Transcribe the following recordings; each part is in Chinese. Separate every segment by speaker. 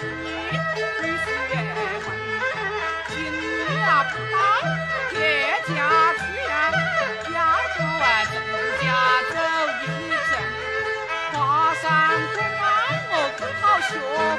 Speaker 1: 你日女婿今日啊不当岳家军要和啊郑家走一程山我不好学？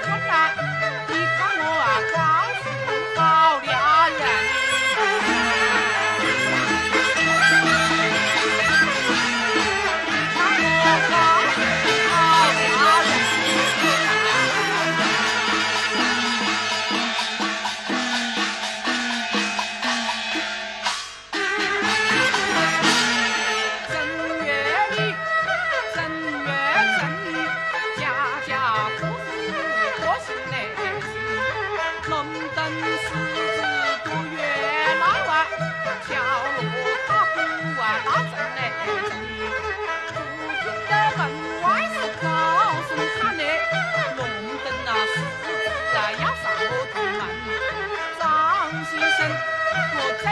Speaker 1: 我可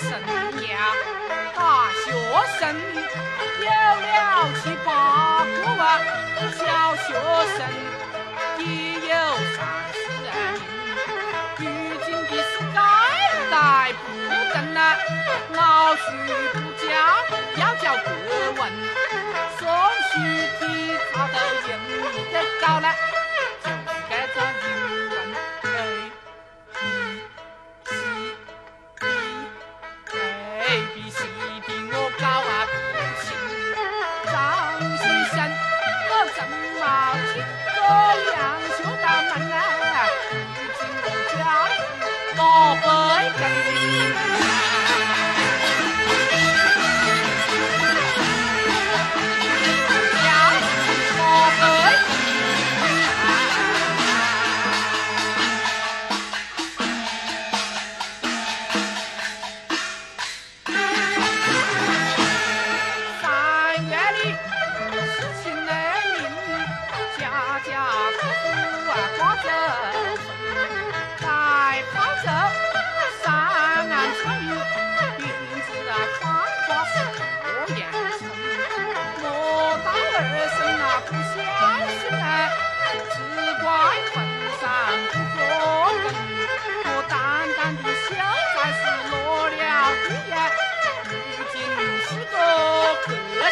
Speaker 1: 生涯大学生有了七八个娃小学生也有三四十年如今的世界在不正了老师不教要教国文。 ก็เปิดกันดี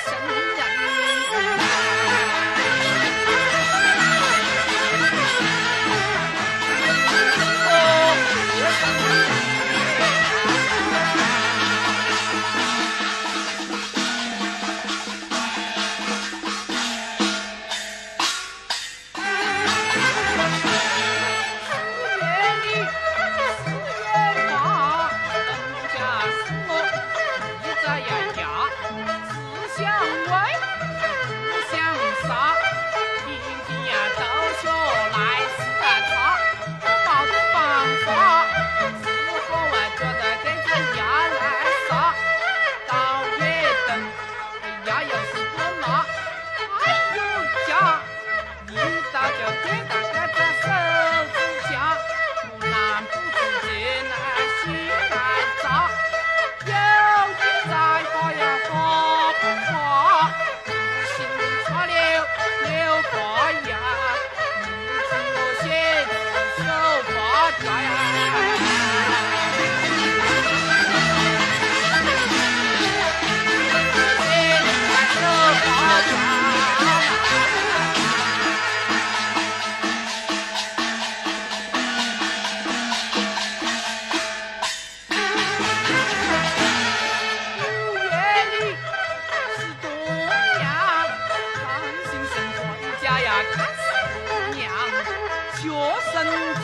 Speaker 1: Yes.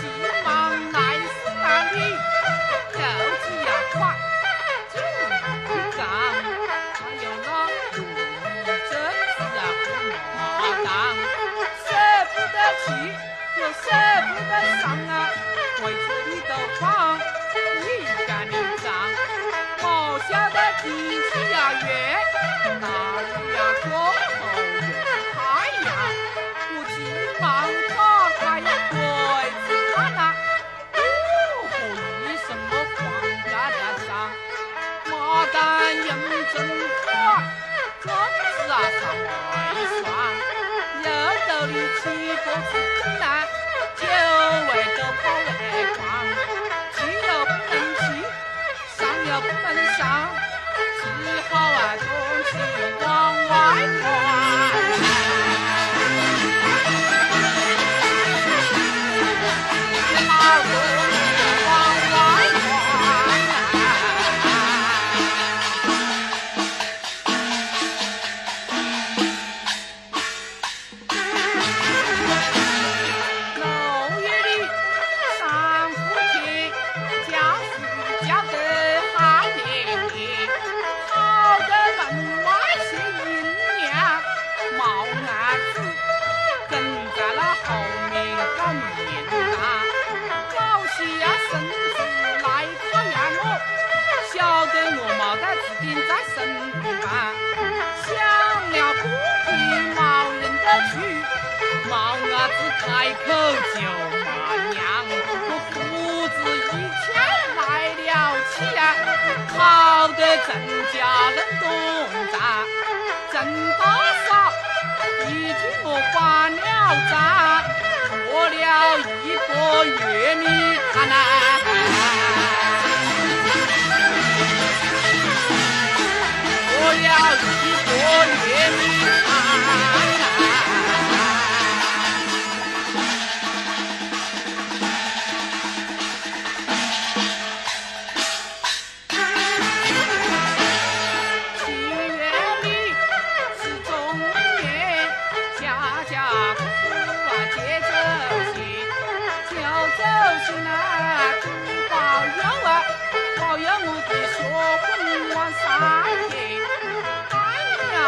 Speaker 1: 急忙来送礼，走起呀快，就，他又，舍不得又舍不得上啊，子里都放。斗里起多次困开口就骂娘，我胡子一挑来了气呀，跑得郑家人东站，郑大嫂一听我还了账，过了一个月你看呐，过了一个月你看。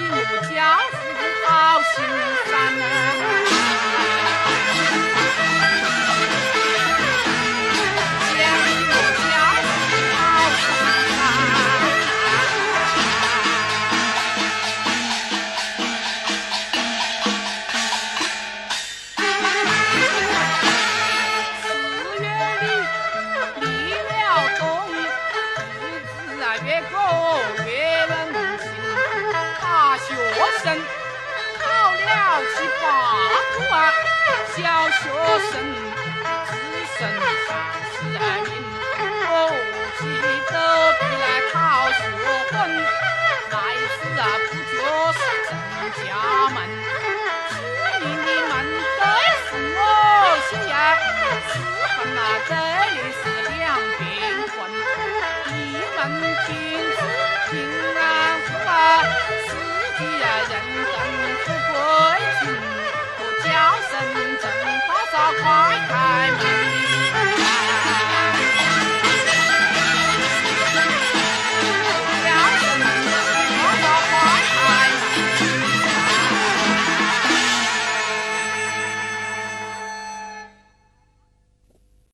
Speaker 1: 心不焦，好心肝呐。我生只身杀死爱民我武吉来来世啊不就是家门出了的门我呀啊这里是两一门安啊人人